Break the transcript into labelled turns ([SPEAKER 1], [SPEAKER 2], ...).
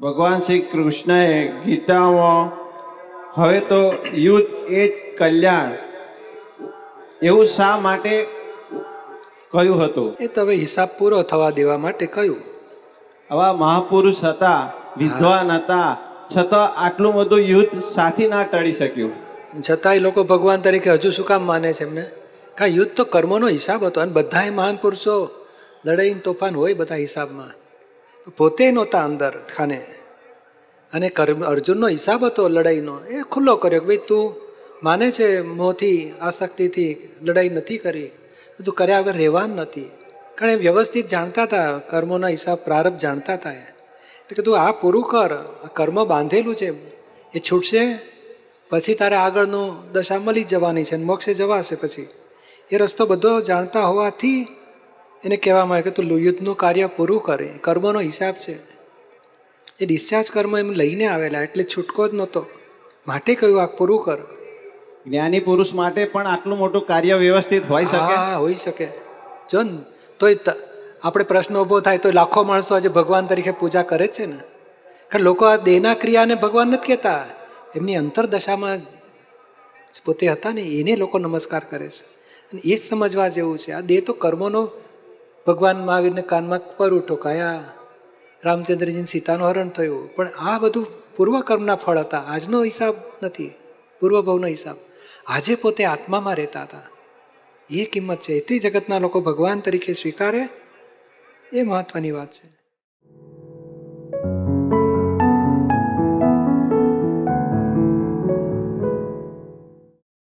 [SPEAKER 1] ભગવાન શ્રી કૃષ્ણએ ગીતામાં હવે તો યુદ્ધ એ જ કલ્યાણ. એવું શા માટે કહ્યું હતું?
[SPEAKER 2] એ તો હવે હિસાબ પૂરો થવા દેવા માટે કહ્યું.
[SPEAKER 1] આવા મહાપુરુષ હતા વિદ્વાન હતા છતાં આટલું બધું યુદ્ધ સાથી ના ટળી શક્યું.
[SPEAKER 2] છતાંય લોકો ભગવાન તરીકે હજુ શું કામ માને છે એમને? કારણ યુદ્ધ તો કર્મનો હિસાબ હતો અને બધાય મહાન પુરુષો લડાઈ તોફાન હોય બધા હિસાબમાં. પોતે નહોતા અંદર ખાને. અને કર્મ, અર્જુનનો હિસાબ હતો લડાઈનો. એ ખુલ્લો કર્યો કે ભાઈ તું માને છે મોંથી, આસક્તિથી લડાઈ નથી કરી. બધું કર્યા વગર રહેવાનું નથી. કારણ એ વ્યવસ્થિત જાણતા હતા કર્મોના હિસાબ પ્રારંભ જાણતા હતા એટલે એટલે કીધું આ પૂરું કર કર્મ બાંધેલું છે. એ છૂટશે, પછી તારે આગળનું દશા મળી જવાની છે મોક્ષે જવાશે પછી. એ રસ્તો બધો જાણતા હોવાથી એને કહેવામાં આવે કે તું યુદ્ધનું કાર્ય પૂરું કરે કર્મનો હિસાબ છે. એ ડિસ્ચાર્જ કર્મ એમ લઈને આવેલા એટલે છૂટકો જ નહોતો. માટે કહ્યું આ પૂરું કર.
[SPEAKER 1] જ્ઞાની પુરુષ માટે પણ આટલું મોટું કાર્ય વ્યવસ્થિત હોઈ શકે?
[SPEAKER 2] હા હોઈ શકે. જો ને તોય આપણે પ્રશ્ન ઊભો થાય તો લાખો માણસો આજે ભગવાન તરીકે પૂજા કરે છે ને. કારણ લોકો આ દેહના ક્રિયાને ભગવાન નથી કહેતા. એમની અંતરદશામાં પોતે હતા ને એને લોકો નમસ્કાર કરે છે. અને એ જ સમજવા જેવું છે. આ દેહ તો કર્મોનો ભગવાન મહાવીરને કાનમાં પર ઠોકાયા રામચંદ્રજીને સીતાનું હરણ થયું. પણ આ બધું પૂર્વ કર્મના ફળ હતા. આજનો હિસાબ નથી. પૂર્વભવનો હિસાબ. આજે પોતે આત્મામાં રહેતા હતા. એ કિંમત છે. એથી જગતના લોકો ભગવાન તરીકે સ્વીકારે એ મહત્વની વાત છે.